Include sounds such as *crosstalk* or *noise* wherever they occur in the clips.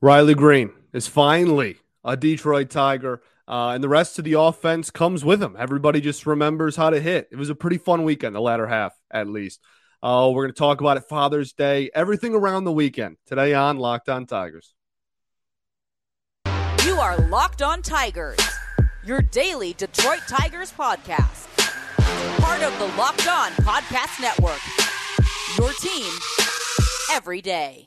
Riley Greene is finally a Detroit Tiger, uh, and the rest of the offense comes with him. Everybody just remembers how to hit. It was a pretty fun weekend, the latter half at least. Uh, we're going to talk about it Father's Day, everything around the weekend today on Locked On Tigers. You are Locked On Tigers, your daily Detroit Tigers podcast, part of the Locked On Podcast Network. Your team every day.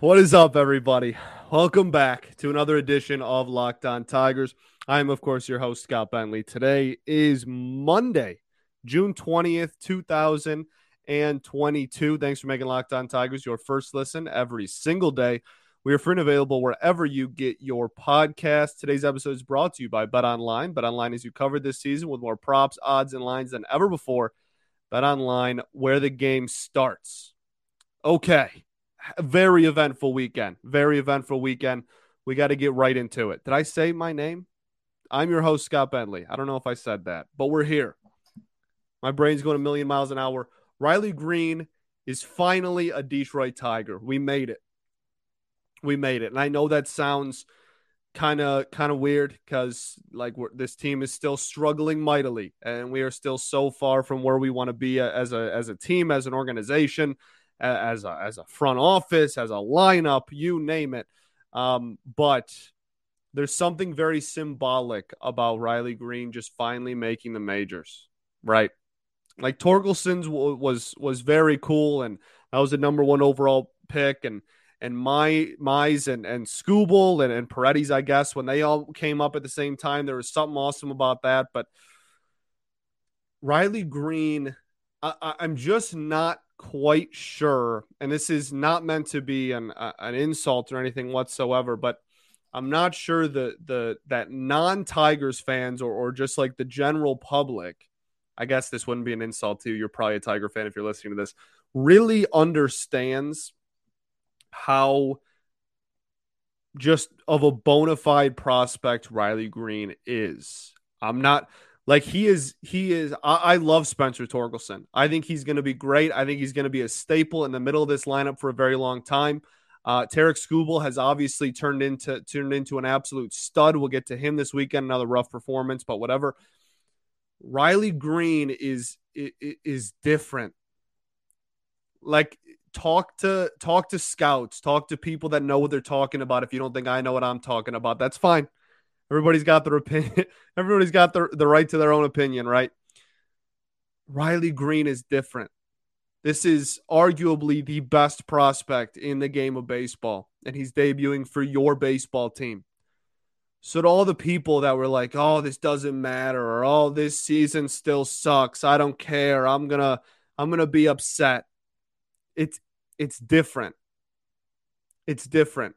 What is up, everybody? Welcome back to another edition of Locked On Tigers. I am, of course, your host, Scott Bentley. Today is Monday, June 20th, 2022. Thanks for making Locked On Tigers your first listen every single day. We are free and available wherever you get your podcast. Today's episode is brought to you by Bet Online. Bet Online is you covered this season with more props, odds, and lines than ever before. Bet Online, where the game starts. Okay very eventful weekend. Very eventful weekend. We got to get right into it. Did I say my name? I'm your host, Scott Bentley. I don't know if I said that, but we're here. My brain's going a million miles an hour. Riley Greene is finally a Detroit Tiger. We made it. We made it. And I know that sounds kind of kind of weird because like this team is still struggling mightily and we are still so far from where we want to be as a as a team as an organization as a, as a front office, as a lineup, you name it. Um, but there's something very symbolic about Riley Greene just finally making the majors, right? Like Torkelson's w- was was very cool, and that was the number one overall pick, and and my Mize and and Skubal and and Paredes, I guess, when they all came up at the same time, there was something awesome about that. But Riley Greene, I, I'm just not quite sure, and this is not meant to be an an insult or anything whatsoever, but I'm not sure the the that non Tigers fans or or just like the general public, I guess this wouldn't be an insult to you. You're probably a Tiger fan if you're listening to this. Really understands how just of a bona fide prospect Riley Greene is. I'm not like he is, he is. I, I love Spencer Torkelson. I think he's going to be great. I think he's going to be a staple in the middle of this lineup for a very long time. Uh, Tarik Skubal has obviously turned into turned into an absolute stud. We'll get to him this weekend. Another rough performance, but whatever. Riley Greene is is different. Like talk to talk to scouts, talk to people that know what they're talking about. If you don't think I know what I'm talking about, that's fine. Everybody's got their opinion. *laughs* Everybody's got the, the right to their own opinion, right? Riley Greene is different. This is arguably the best prospect in the game of baseball, and he's debuting for your baseball team. So, to all the people that were like, oh, this doesn't matter, or oh, this season still sucks, I don't care, I'm gonna, I'm gonna be upset. It's it's different. It's different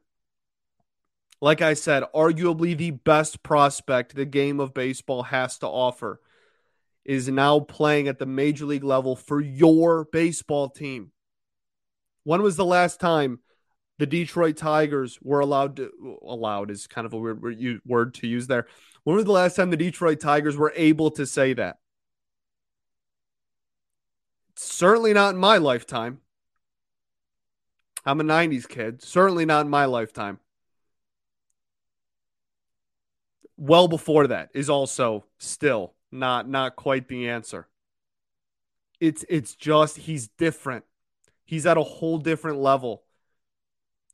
like I said, arguably the best prospect the game of baseball has to offer, is now playing at the major league level for your baseball team. When was the last time the Detroit Tigers were allowed to allowed is kind of a weird word to use there. When was the last time the Detroit Tigers were able to say that? Certainly not in my lifetime. I'm a 90s kid. Certainly not in my lifetime. Well before that is also still not not quite the answer. It's it's just he's different. He's at a whole different level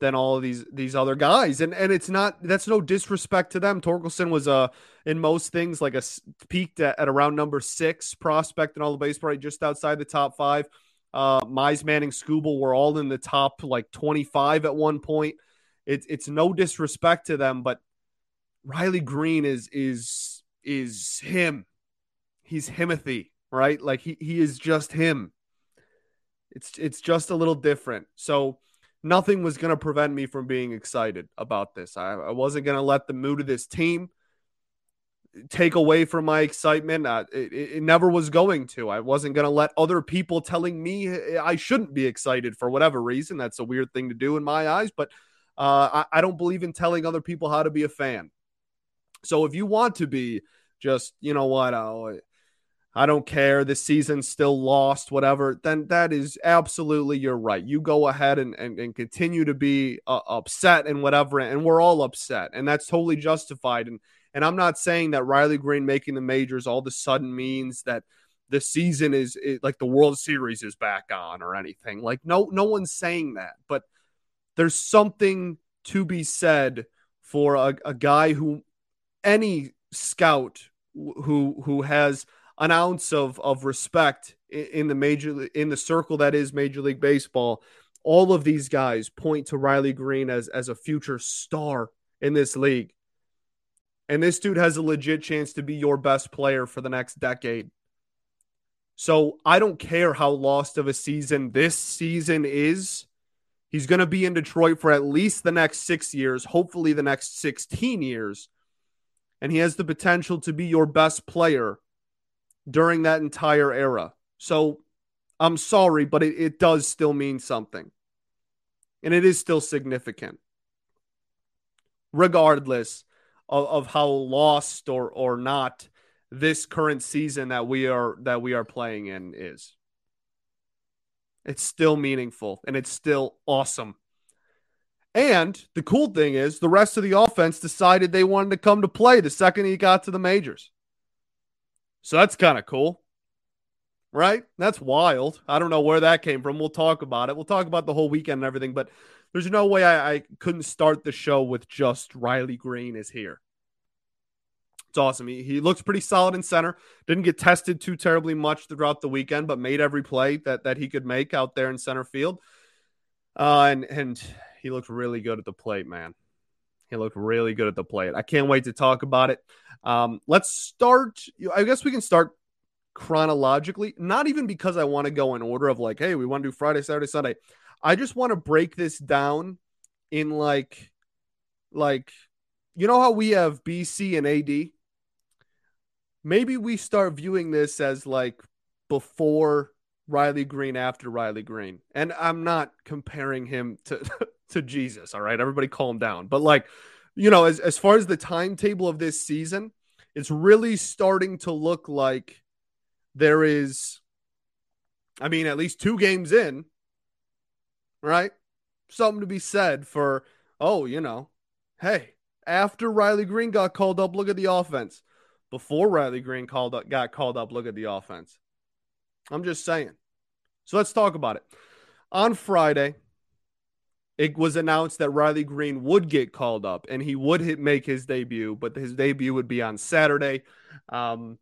than all of these these other guys, and and it's not that's no disrespect to them. Torkelson was uh, in most things like a peaked at, at around number six prospect in all the baseball, right, just outside the top five. Uh, Mize Manning, Skubal were all in the top like twenty five at one point. It's it's no disrespect to them, but Riley Greene is is is him. He's Himothy, right? Like he he is just him. It's it's just a little different. So nothing was going to prevent me from being excited about this. I, I wasn't going to let the mood of this team take away from my excitement. Uh, it, it, never was going to. I wasn't going to let other people telling me I shouldn't be excited for whatever reason. That's a weird thing to do in my eyes, but uh, I, I don't believe in telling other people how to be a fan. So if you want to be just you know what, oh, I don't care. The season's still lost, whatever. Then that is absolutely you're right. You go ahead and and, and continue to be uh, upset and whatever, and we're all upset, and that's totally justified. And and I'm not saying that Riley Greene making the majors all of a sudden means that the season is, is like the World Series is back on or anything. Like no no one's saying that, but there's something to be said for a, a guy who any scout who who has an ounce of of respect in the major in the circle that is Major League Baseball. All of these guys point to Riley Greene as as a future star in this league. And this dude has a legit chance to be your best player for the next decade. So I don't care how lost of a season this season is. He's going to be in Detroit for at least the next six years, hopefully the next 16 years. And he has the potential to be your best player during that entire era. So I'm sorry, but it, it does still mean something. And it is still significant. Regardless of, of how lost or, or not this current season that we are that we are playing in is. It's still meaningful and it's still awesome. And the cool thing is, the rest of the offense decided they wanted to come to play the second he got to the majors. So that's kind of cool, right? That's wild. I don't know where that came from. We'll talk about it. We'll talk about the whole weekend and everything, but there's no way I, I couldn't start the show with just Riley Greene is here. It's awesome. He, he looks pretty solid in center. Didn't get tested too terribly much throughout the weekend, but made every play that, that he could make out there in center field. Uh, and and he looked really good at the plate, man. He looked really good at the plate. I can't wait to talk about it. Um, let's start. I guess we can start chronologically, not even because I want to go in order of like, hey, we want to do Friday, Saturday, Sunday. I just want to break this down in like, like, you know how we have BC and AD? maybe we start viewing this as like before Riley Greene after Riley Greene. And I'm not comparing him to *laughs* to Jesus, all right? Everybody calm down. But like, you know, as as far as the timetable of this season, it's really starting to look like there is I mean, at least two games in, right? Something to be said for, oh, you know, hey, after Riley Greene got called up, look at the offense before Riley Greene called up, got called up. Look at the offense. I'm just saying. So let's talk about it. On Friday, it was announced that Riley Greene would get called up and he would hit, make his debut, but his debut would be on Saturday. Um,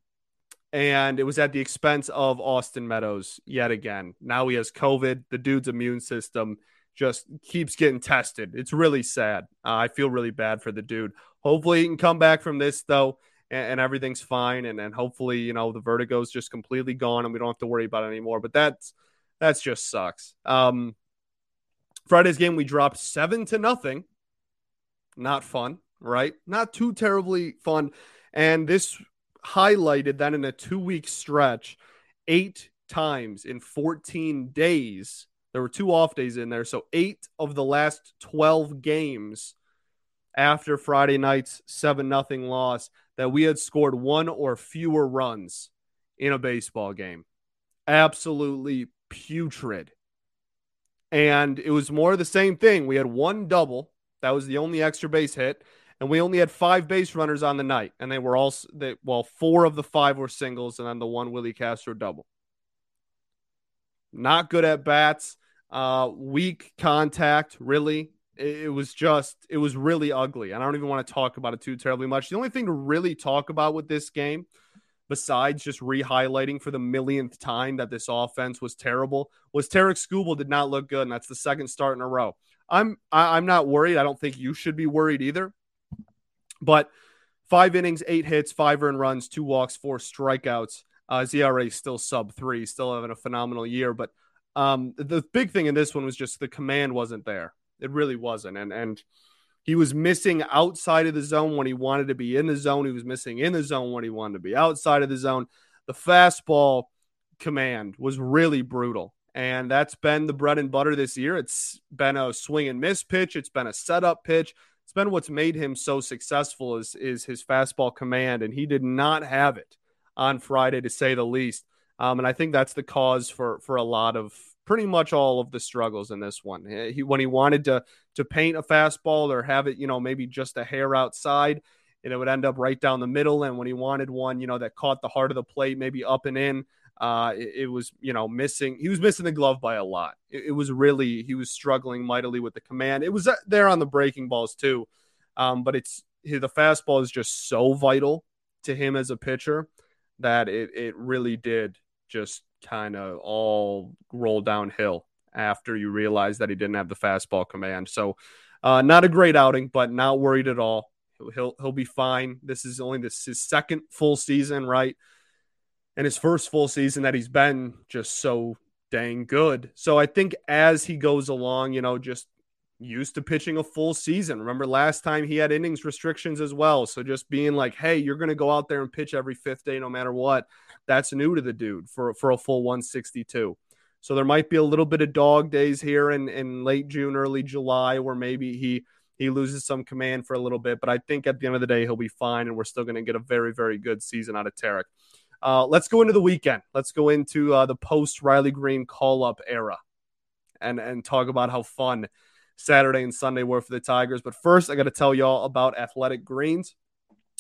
and it was at the expense of Austin Meadows yet again. Now he has COVID. The dude's immune system just keeps getting tested. It's really sad. Uh, I feel really bad for the dude. Hopefully, he can come back from this, though and, and everything's fine. And, and hopefully, you know, the vertigo is just completely gone and we don't have to worry about it anymore. But that's that's just sucks. Um, Friday's game, we dropped seven to nothing. Not fun, right? Not too terribly fun. And this highlighted that in a two week stretch, eight times in 14 days. There were two off days in there. So, eight of the last 12 games after Friday night's 7 nothing loss that we had scored one or fewer runs in a baseball game. Absolutely putrid. And it was more of the same thing. We had one double. That was the only extra base hit. And we only had five base runners on the night. And they were all, they, well, four of the five were singles, and then the one Willi Castro double. Not good at bats. Uh, weak contact, really it was just it was really ugly and i don't even want to talk about it too terribly much the only thing to really talk about with this game besides just re-highlighting for the millionth time that this offense was terrible was Tarik Skubal did not look good and that's the second start in a row. I'm I, am i am not worried. I don't think you should be worried either. But five innings eight hits five earned runs two walks four strikeouts. Uh, ERA still sub three still having a phenomenal year. But um, the big thing in this one was just the command wasn't there. It really wasn't. And and he was missing outside of the zone when he wanted to be in the zone. He was missing in the zone when he wanted to be outside of the zone. The fastball command was really brutal. And that's been the bread and butter this year. It's been a swing and miss pitch. It's been a setup pitch. It's been what's made him so successful is is his fastball command, and he did not have it on Friday to say the least. Um, and I think that's the cause for for a lot of pretty much all of the struggles in this one. He when he wanted to to paint a fastball or have it, you know, maybe just a hair outside, and it would end up right down the middle. And when he wanted one, you know, that caught the heart of the plate, maybe up and in, uh, it, it, was, you know, missing. He was missing the glove by a lot. It, it, was really he was struggling mightily with the command. It was uh, there on the breaking balls too, um, but it's the fastball is just so vital to him as a pitcher that it it really did just kind of all roll downhill after you realize that he didn't have the fastball command. So, uh, not a great outing, but not worried at all. He'll he'll be fine. This is only this his second full season, right? And his first full season that he's been just so dang good. So I think as he goes along, you know, just used to pitching a full season. Remember last time he had innings restrictions as well. So just being like, hey, you're going to go out there and pitch every fifth day no matter what. That's new to the dude for for a full 162. So there might be a little bit of dog days here in, in late June, early July, where maybe he he loses some command for a little bit. But I think at the end of the day, he'll be fine, and we're still going to get a very, very good season out of Tarik. Uh, let's go into the weekend. Let's go into uh, the post Riley Greene call up era, and and talk about how fun Saturday and Sunday were for the Tigers. But first, I got to tell y'all about Athletic Greens.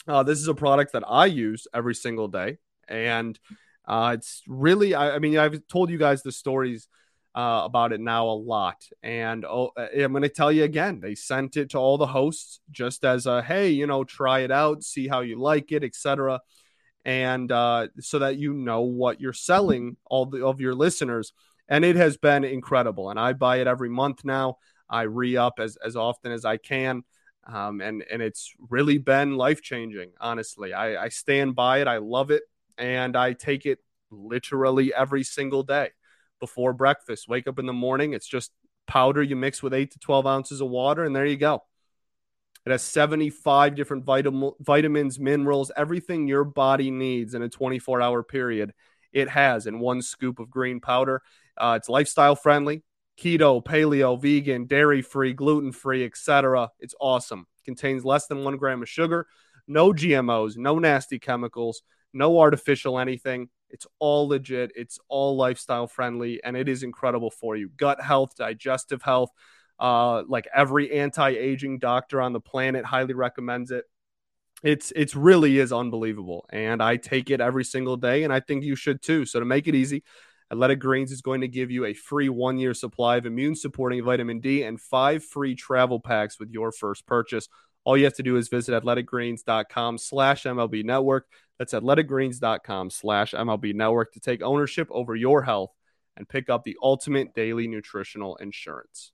Uh, this is a product that I use every single day, and uh, it's really, I, I, mean, I've told you guys the stories uh, about it now a lot, and oh, I'm going to tell you again. They sent it to all the hosts just as a hey, you know, try it out, see how you like it, etc. And uh, so that you know what you're selling all the, of your listeners, and it has been incredible. And I buy it every month now. I re up as as often as I can. Um, and and it's really been life changing. Honestly, I, I stand by it. I love it, and I take it literally every single day before breakfast. Wake up in the morning. It's just powder you mix with eight to twelve ounces of water, and there you go. It has 75 different vitam- vitamins, minerals, everything your body needs in a 24 hour period. It has in one scoop of green powder. Uh, it's lifestyle friendly keto, paleo, vegan, dairy free, gluten free, etc. It's awesome. Contains less than one gram of sugar, no GMOs, no nasty chemicals, no artificial anything. It's all legit. It's all lifestyle friendly, and it is incredible for you. Gut health, digestive health. Uh, like every anti-aging doctor on the planet highly recommends it. It's it's really is unbelievable, and I take it every single day, and I think you should too. So to make it easy, Athletic Greens is going to give you a free one year supply of immune supporting vitamin D and five free travel packs with your first purchase. All you have to do is visit athleticgreens.com slash MLB network. That's athleticgreens.com slash MLB network to take ownership over your health and pick up the ultimate daily nutritional insurance.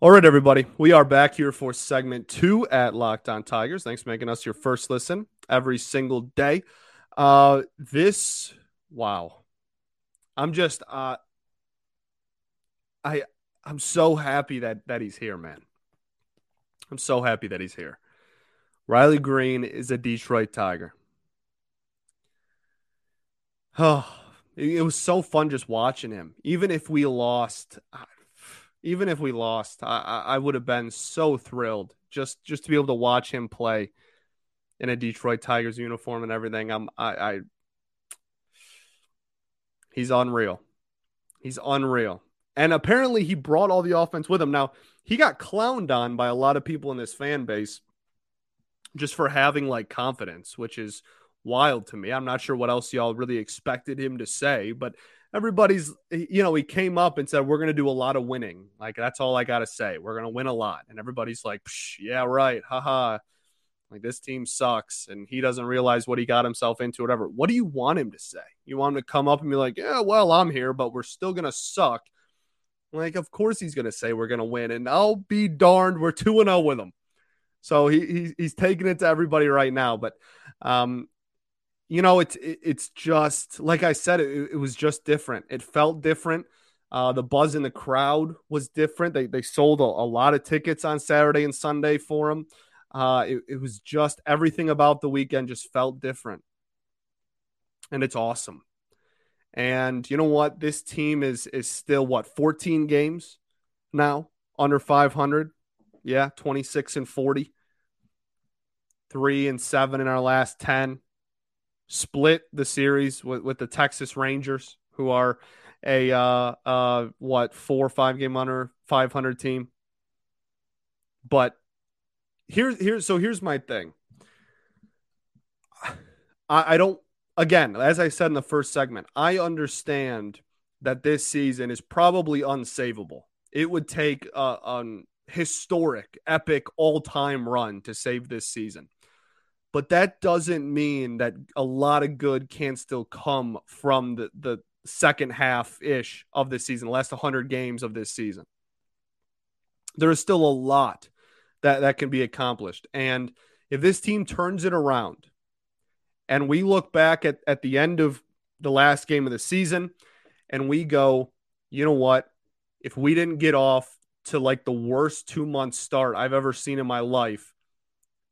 All right, everybody. We are back here for segment two at Locked On Tigers. Thanks for making us your first listen every single day. Uh, this, wow. I'm just, uh, I, I'm so happy that that he's here, man. I'm so happy that he's here. Riley Greene is a Detroit Tiger. *sighs* Oh, it was so fun just watching him. Even if we lost, *sighs* even if we lost, I, I would have been so thrilled just just to be able to watch him play in a Detroit Tigers uniform and everything. I'm I, I he's unreal. He's unreal. And apparently he brought all the offense with him. Now, he got clowned on by a lot of people in this fan base just for having like confidence, which is wild to me. I'm not sure what else y'all really expected him to say, but everybody's you know he came up and said we're going to do a lot of winning. Like that's all i got to say. We're going to win a lot. And everybody's like yeah right. Haha like this team sucks. And he doesn't realize what he got himself into whatever. What do you want him to say? You want him to come up and be like yeah well i'm here but we're still going to suck like of course he's going to say we're going to win and i'll be darned we're two and zero with him so he, he he's taking it to everybody right now but um you know, it's it's just like I said, it, it was just different. It felt different. Uh, the buzz in the crowd was different. They they sold a, a lot of tickets on Saturday and Sunday for him. Uh, it, it was just everything about the weekend just felt different, and it's awesome. And you know what? This team is is still what 14 games now under 500. Yeah, 26 and 40. 3 and 7 in our last 10. Split the series with, with the Texas Rangers, who are a uh uh what four or five game under 500 team. But here's here's so here's my thing. I, I don't again, as I said in the first segment, I understand that this season is probably unsavable. It would take a, an historic, epic, all time run to save this season. But that doesn't mean that a lot of good can't still come from the, the second half ish of this season, last 100 games of this season. There is still a lot that, that can be accomplished. And if this team turns it around, and we look back at, at the end of the last game of the season and we go, you know what? If we didn't get off to like the worst two month start I've ever seen in my life,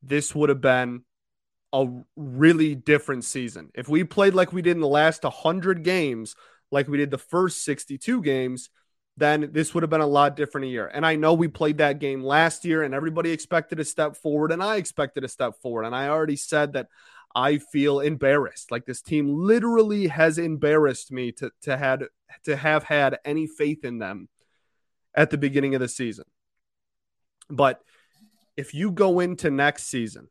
this would have been a really different season. If we played like we did in the last 100 games, like we did the first 62 games, then this would have been a lot different a year. And I know we played that game last year and everybody expected a step forward, and I expected a step forward. And I already said that I feel embarrassed. Like this team literally has embarrassed me to to had to have had any faith in them at the beginning of the season. But if you go into next season,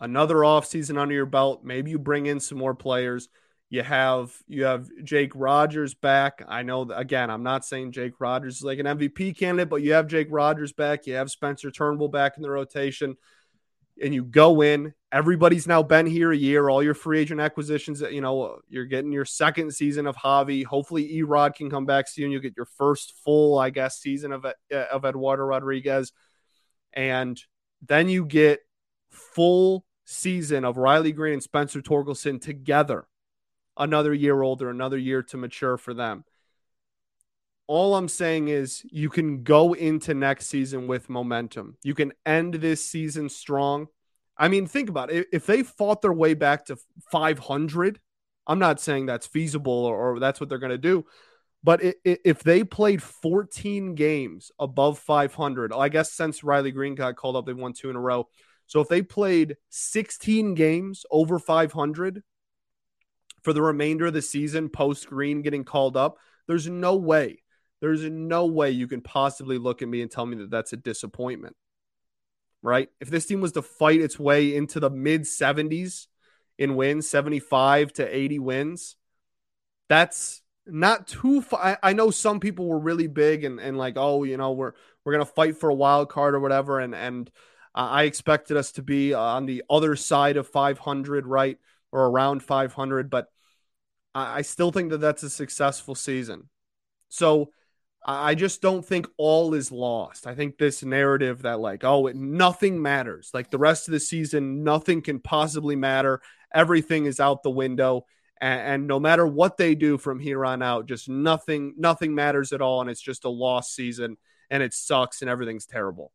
another offseason under your belt, maybe you bring in some more players. You have you have Jake Rogers back. I know that, again, I'm not saying Jake Rogers is like an MVP candidate, but you have Jake Rogers back. You have Spencer Turnbull back in the rotation and you go in. Everybody's now been here a year. All your free agent acquisitions, you know, you're getting your second season of Javi. Hopefully, Erod can come back soon. You get your first full, I guess, season of uh, of Eduardo Rodriguez, and then you get full season of Riley Greene and Spencer Torkelson together. Another year older, another year to mature for them all I'm saying is you can go into next season with momentum. You can end this season strong. I mean, think about it. If they fought their way back to 500, I'm not saying that's feasible or, or that's what they're going to do. But if they played 14 games above 500, I guess since Riley Greene got called up, they won two in a row. So if they played 16 games over 500 for the remainder of the season post Greene getting called up, there's no way there's no way you can possibly look at me and tell me that that's a disappointment. Right? If this team was to fight its way into the mid 70s in wins, 75 to 80 wins, that's not too far. I, know some people were really big and, and like, oh, you know, we're we're gonna fight for a wild card or whatever, and and I expected us to be on the other side of 500, right, or around 500, but I, I still think that that's a successful season. So I just don't think all is lost. I think this narrative that, like, oh, it, nothing matters. Like the rest of the season, nothing can possibly matter. Everything is out the window. And, and, no matter what they do from here on out, just nothing, nothing matters at all. And it's just a lost season and it sucks and everything's terrible.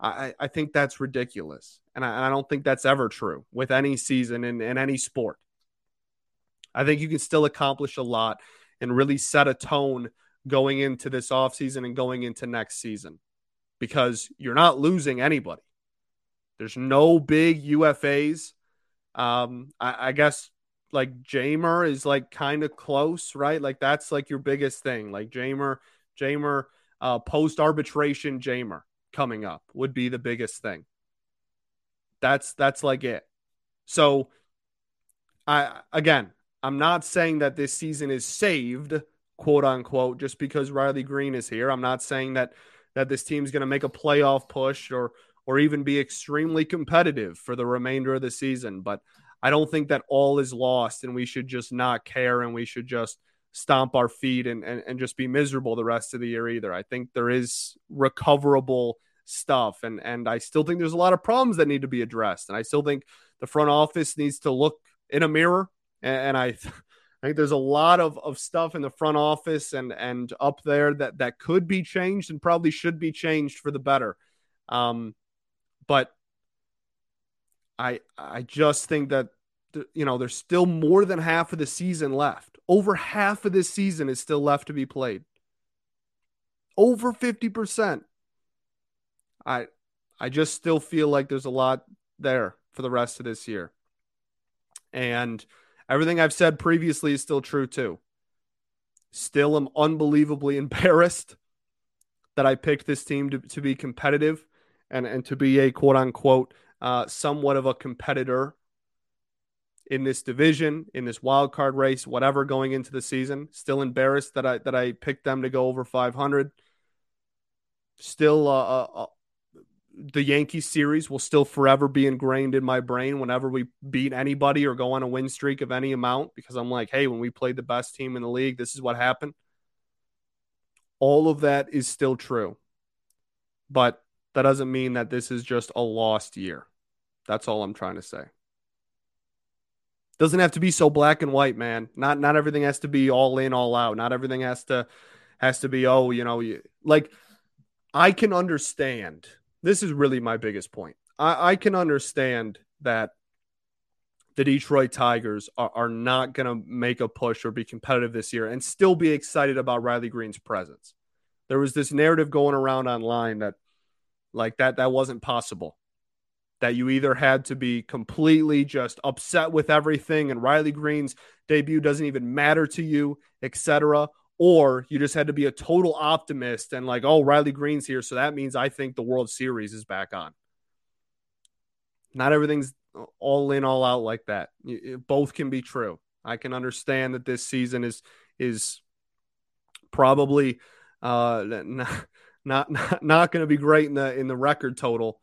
I, I think that's ridiculous. And I, I don't think that's ever true with any season in, in any sport. I think you can still accomplish a lot and really set a tone going into this offseason and going into next season because you're not losing anybody. There's no big UFAs. Um, I, I guess like Jeimer is like kind of close, right? Like that's like your biggest thing. Like Jeimer, Jeimer, uh, post arbitration Jeimer coming up would be the biggest thing. That's that's like it. So I again, I'm not saying that this season is saved quote unquote, just because Riley Greene is here. I'm not saying that that this team's going to make a playoff push or or even be extremely competitive for the remainder of the season, but I don't think that all is lost and we should just not care and we should just stomp our feet and, and, and just be miserable the rest of the year either. I think there is recoverable stuff and and I still think there's a lot of problems that need to be addressed. And I still think the front office needs to look in a mirror and, and I I think there's a lot of, of stuff in the front office and and up there that that could be changed and probably should be changed for the better. Um, but I I just think that you know, there's still more than half of the season left. Over half of this season is still left to be played. Over 50%. I I just still feel like there's a lot there for the rest of this year. And everything I've said previously is still true too. Still am unbelievably *laughs* embarrassed that I picked this team to, to be competitive and, and to be a quote unquote uh, somewhat of a competitor in this division, in this wild card race, whatever going into the season. Still embarrassed that I that I picked them to go over 500. Still, uh, uh, uh, the Yankees series will still forever be ingrained in my brain whenever we beat anybody or go on a win streak of any amount because I'm like, hey, when we played the best team in the league, this is what happened. All of that is still true. But that doesn't mean that this is just a lost year. That's all I'm trying to say. Doesn't have to be so black and white, man. Not not everything has to be all in, all out. Not everything has to has to be oh, you know, you, like I can understand. This is really my biggest point. I, I can understand that the Detroit Tigers are, are not going to make a push or be competitive this year and still be excited about Riley Greene's presence. There was this narrative going around online that like that that wasn't possible. That you either had to be completely just upset with everything and Riley Greene's debut doesn't even matter to you, etc., or you just had to be a total optimist and like, oh, Riley Greene's here, so that means I think the World Series is back on. Not everything's all in, all out like that. Both can be true. I can understand that this season is is probably uh, *laughs* not not not, not going to be great in the in the record total,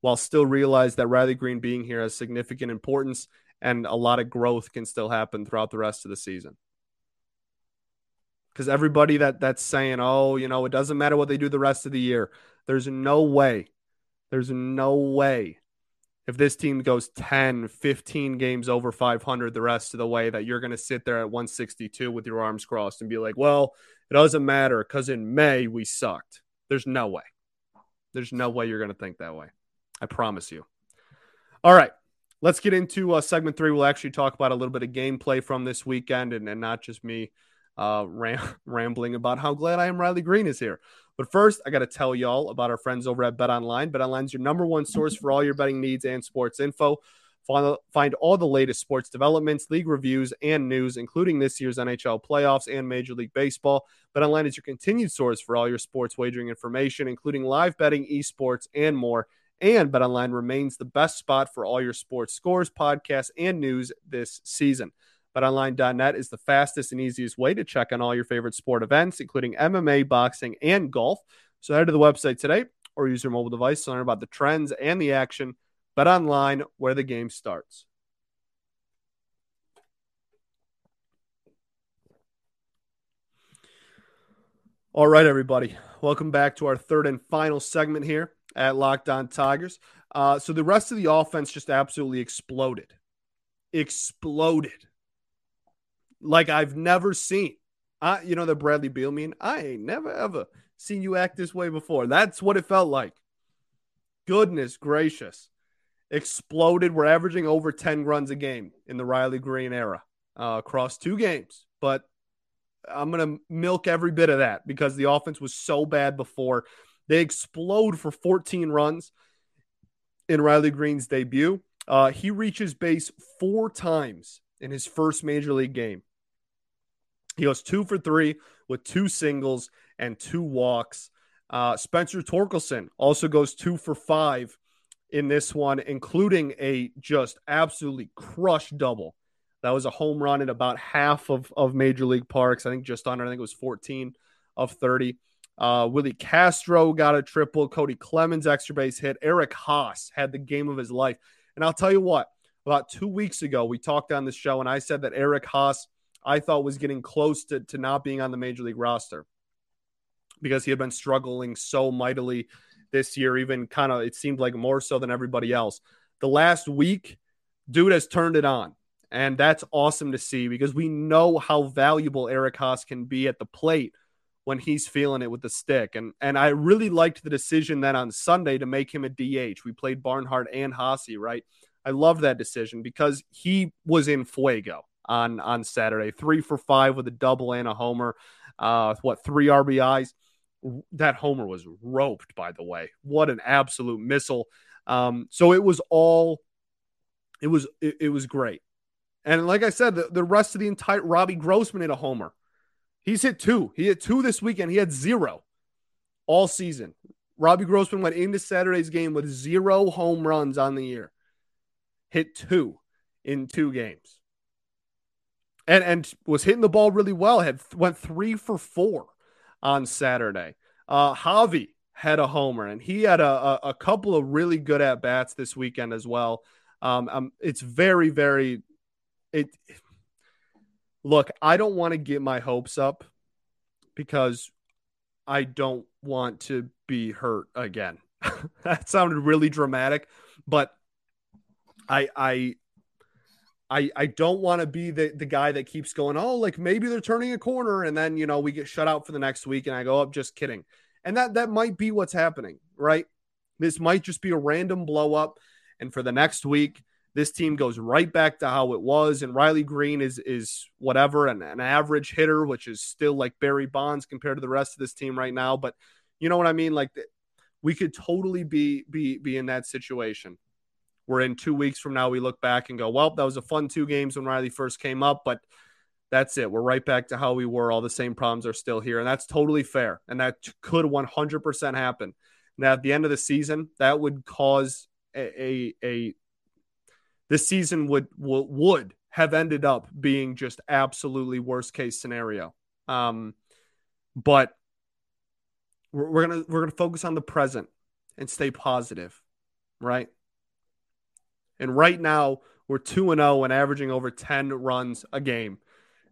while still realize that Riley Greene being here has significant importance and a lot of growth can still happen throughout the rest of the season because everybody that that's saying, oh, you know, it doesn't matter what they do the rest of the year. There's no way. There's no way if this team goes 10, 15 games over 500 the rest of the way that you're going to sit there at 162 with your arms crossed and be like, well, it doesn't matter because in May we sucked. There's no way. There's no way you're going to think that way. I promise you. All right. Let's get into uh, segment three. We'll actually talk about a little bit of gameplay from this weekend and, and not just me uh, ram- *laughs* rambling about how glad I am Riley Greene is here. But first, I got to tell y'all about our friends over at Bet Online. Bet Online is your number one source for all your betting needs and sports info. Find, find all the latest sports developments, league reviews, and news, including this year's NHL playoffs and Major League Baseball. Bet Online is your continued source for all your sports wagering information, including live betting, esports, and more. And Bet Online remains the best spot for all your sports scores, podcasts, and news this season. BetOnline.net is the fastest and easiest way to check on all your favorite sport events, including MMA, boxing, and golf. So head to the website today or use your mobile device to learn about the trends and the action. BetOnline, where the game starts. All right, everybody. Welcome back to our third and final segment here at Locked On Tigers. Uh, so the rest of the offense just absolutely exploded. Exploded like I've never seen. I, you know, the Bradley Beal mean, I ain't never ever seen you act this way before. That's what it felt like. Goodness gracious. Exploded. We're averaging over 10 runs a game in the Riley Greene era uh, across two games. But I'm going to milk every bit of that because the offense was so bad before. They explode for 14 runs in Riley Greene's debut. Uh, he reaches base four times in his first major league game. He goes two for three with two singles and two walks. Uh, Spencer Torkelson also goes two for five in this one, including a just absolutely crushed double. That was a home run in about half of, of Major League Parks. I think just under, I think it was 14 of 30. Uh, Willi Castro got a triple. Cody Clemens extra base hit. Eric Haase had the game of his life. And I'll tell you what, about two weeks ago, we talked on the show, and I said that Eric Haase I thought was getting close to, to not being on the major league roster because he had been struggling so mightily this year, even kind of it seemed like more so than everybody else. The last week, dude has turned it on. And that's awesome to see because we know how valuable Eric Haase can be at the plate when he's feeling it with the stick. And and I really liked the decision then on Sunday to make him a DH. We played Barnhart and Haase, right? I love that decision because he was in fuego on on Saturday. Three for five with a double and a homer. Uh, what three RBIs? That homer was roped, by the way. What an absolute missile! Um, so it was all, it was it, it was great. And like I said, the, the rest of the entire Robbie Grossman hit a homer. He's hit two. He hit two this weekend. He had zero all season. Robbie Grossman went into Saturday's game with zero home runs on the year. Hit two in two games. And and was hitting the ball really well. Had went three for four on Saturday. Uh Javi had a homer and he had a, a, a couple of really good at bats this weekend as well. Um, um it's very, very it look, I don't want to get my hopes up because I don't want to be hurt again. *laughs* that sounded really dramatic, but I I I I don't want to be the the guy that keeps going, "Oh, like maybe they're turning a corner and then, you know, we get shut out for the next week and I go, "Oh, just kidding." And that that might be what's happening, right? This might just be a random blow up and for the next week this team goes right back to how it was, and Riley Greene is is whatever an, an average hitter, which is still like Barry Bonds compared to the rest of this team right now. But you know what I mean? Like we could totally be be be in that situation. Where in two weeks from now we look back and go, well, that was a fun two games when Riley first came up, but that's it. We're right back to how we were. All the same problems are still here, and that's totally fair. And that could 100% happen. Now, at the end of the season, that would cause a, a, a this season would would have ended up being just absolutely worst case scenario. Um, but we're, we're gonna we're gonna focus on the present and stay positive, right? And right now we're two and zero oh and averaging over ten runs a game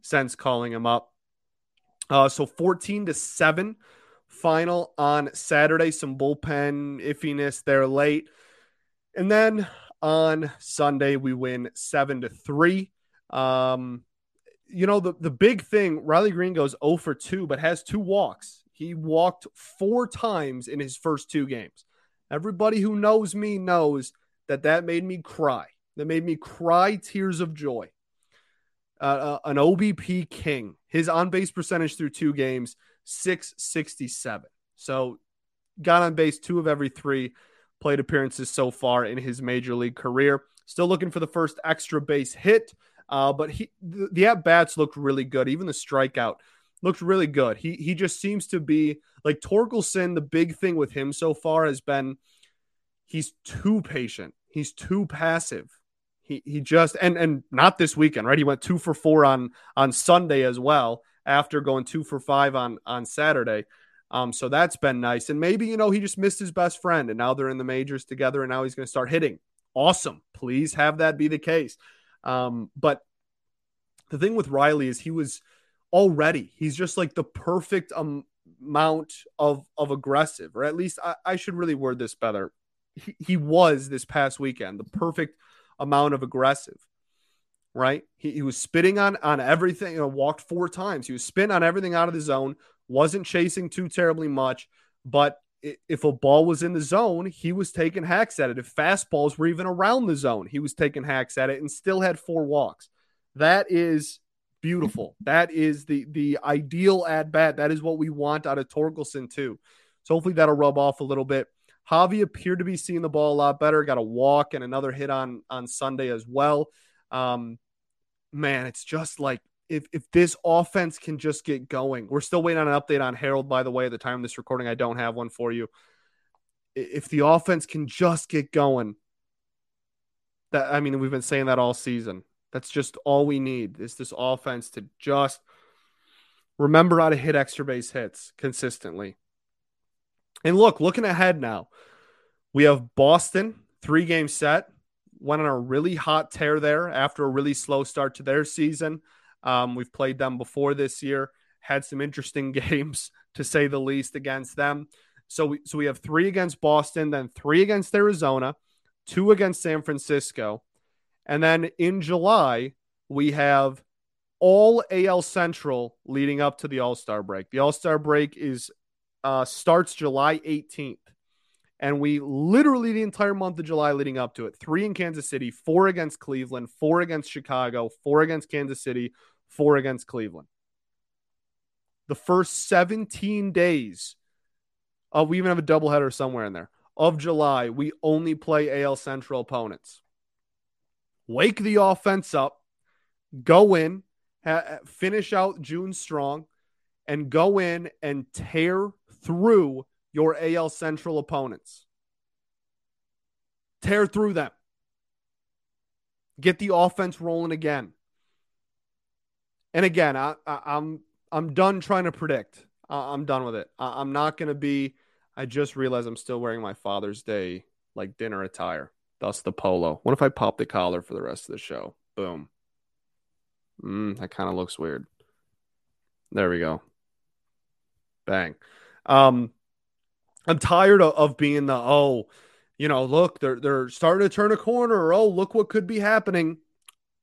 since calling him up. Uh, so fourteen to seven final on Saturday. Some bullpen iffiness there late, and then on Sunday. We win seven to three. Um, you know, the, the big thing, Riley Greene goes 0 for 2, but has two walks. He walked four times in his first two games. Everybody who knows me knows that that made me cry. That made me cry tears of joy. Uh, uh, an OBP king. His on base percentage through two games, 667. So got on base two of every three plate appearances so far in his major league career. Still looking for the first extra base hit, uh, but he the, the at bats looked really good. Even the strikeout looked really good. He he just seems to be like Torkelson. The big thing with him so far has been he's too patient. He's too passive. He he just and and not this weekend, right? He went two for four on on Sunday as well after going two for five on on Saturday. Um, so that's been nice. And maybe, you know, he just missed his best friend and now they're in the majors together and now he's going to start hitting. Awesome. Please have that be the case. Um, but the thing with Riley is he was already, he's just like the perfect amount of, of aggressive, or at least I, I should really word this better. He, he was this past weekend, the perfect amount of aggressive right? He, he was spitting on on everything. You know, walked four times. He was spitting on everything out of the zone wasn't chasing too terribly much, but if a ball was in the zone, he was taking hacks at it. If fastballs were even around the zone, he was taking hacks at it and still had four walks. That is beautiful. That is the the ideal at bat. That is what we want out of Torkelson too. So hopefully that'll rub off a little bit. Javi appeared to be seeing the ball a lot better. Got a walk and another hit on on Sunday as well. Um, man, it's just like if if this offense can just get going, we're still waiting on an update on Harold. By the way, at the time of this recording, I don't have one for you. If the offense can just get going, that I mean, we've been saying that all season. That's just all we need is this offense to just remember how to hit extra base hits consistently. And look, looking ahead now, we have Boston three game set. Went on a really hot tear there after a really slow start to their season. Um, we've played them before this year, had some interesting *laughs* games to say the least against them. So we so we have three against Boston, then three against Arizona, two against San Francisco, and then in July we have all AL Central leading up to the All Star break. The All Star break is uh, starts July 18th, And we literally the entire month of July leading up to it three in Kansas City, four against Cleveland, four against Chicago, four against Kansas City, four against Cleveland. The first 17 days of, we even have a doubleheader somewhere in there, of July, we only play AL Central opponents. Wake the offense up, go in, ha- finish out June strong, and go in and tear through your AL Central opponents. Tear through them. Get the offense rolling again. And again, I, am I'm, I'm done trying to predict. I, am done with it. I, I'm not going to be. I just realized I'm still wearing my Father's Day like dinner attire. Thus the polo. What if I pop the collar for the rest of the show? Boom. Mm, that kind of looks weird. There we go. Bang. Um, I'm tired of, of being the oh, you know, look, they're they're starting to turn a corner. Or, oh, look what could be happening.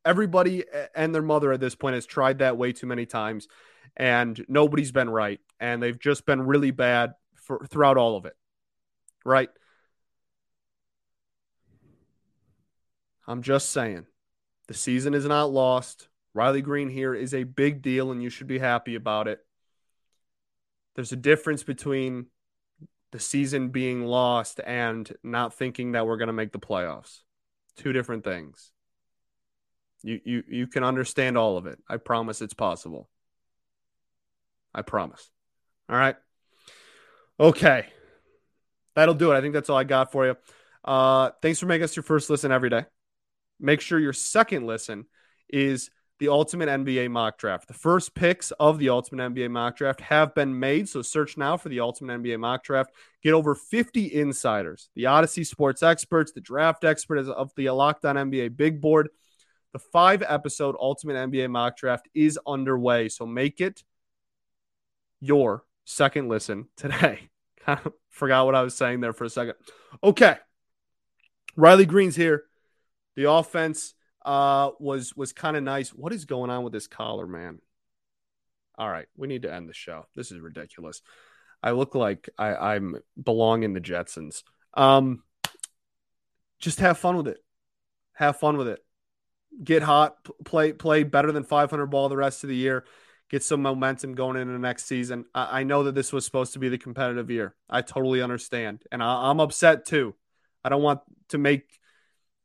Everybody and their mother at this point has tried that way too many times, and nobody's been right, and they've just been really bad for throughout all of it. Right. I'm just saying, the season is not lost. Riley Greene here is a big deal, and you should be happy about it. There's a difference between the season being lost and not thinking that we're going to make the playoffs. Two different things. You you you can understand all of it. I promise it's possible. I promise. All right. Okay. That'll do it. I think that's all I got for you. Uh, thanks for making us your first listen every day. Make sure your second listen is the Ultimate NBA Mock Draft. The first picks of the Ultimate NBA Mock Draft have been made. So search now for the Ultimate NBA Mock Draft. Get over 50 insiders, the Odyssey sports experts, the draft expert of the Locked On NBA Big Board. The five episode Ultimate NBA Mock Draft is underway. So make it your second listen today. *laughs* Kind of forgot what I was saying there for a second. Okay. Riley Greene's here. The offense uh, was was kind of nice. What is going on with this collar, man? All right, we need to end the show. This is ridiculous. I look like I, I'm belong in the Jetsons. Um, just have fun with it. Have fun with it. Get hot. Play play better than 500 ball the rest of the year. Get some momentum going into the next season. I, I know that this was supposed to be the competitive year. I totally understand, and I, I'm upset too. I don't want to make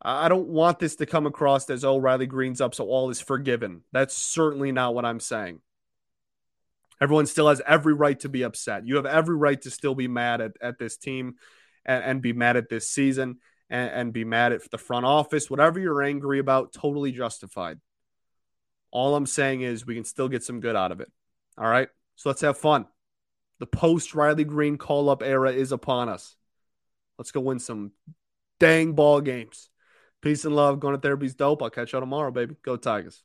I don't want this to come across as, oh, Riley Greene's up, so all is forgiven. That's certainly not what I'm saying. Everyone still has every right to be upset. You have every right to still be mad at, at this team and, and be mad at this season and, and be mad at the front office. Whatever you're angry about, totally justified. All I'm saying is we can still get some good out of it. All right. So let's have fun. The post Riley Greene call up era is upon us. Let's go win some dang ball games. Peace and love. Going to therapy's dope. I'll catch y'all tomorrow, baby. Go Tigers.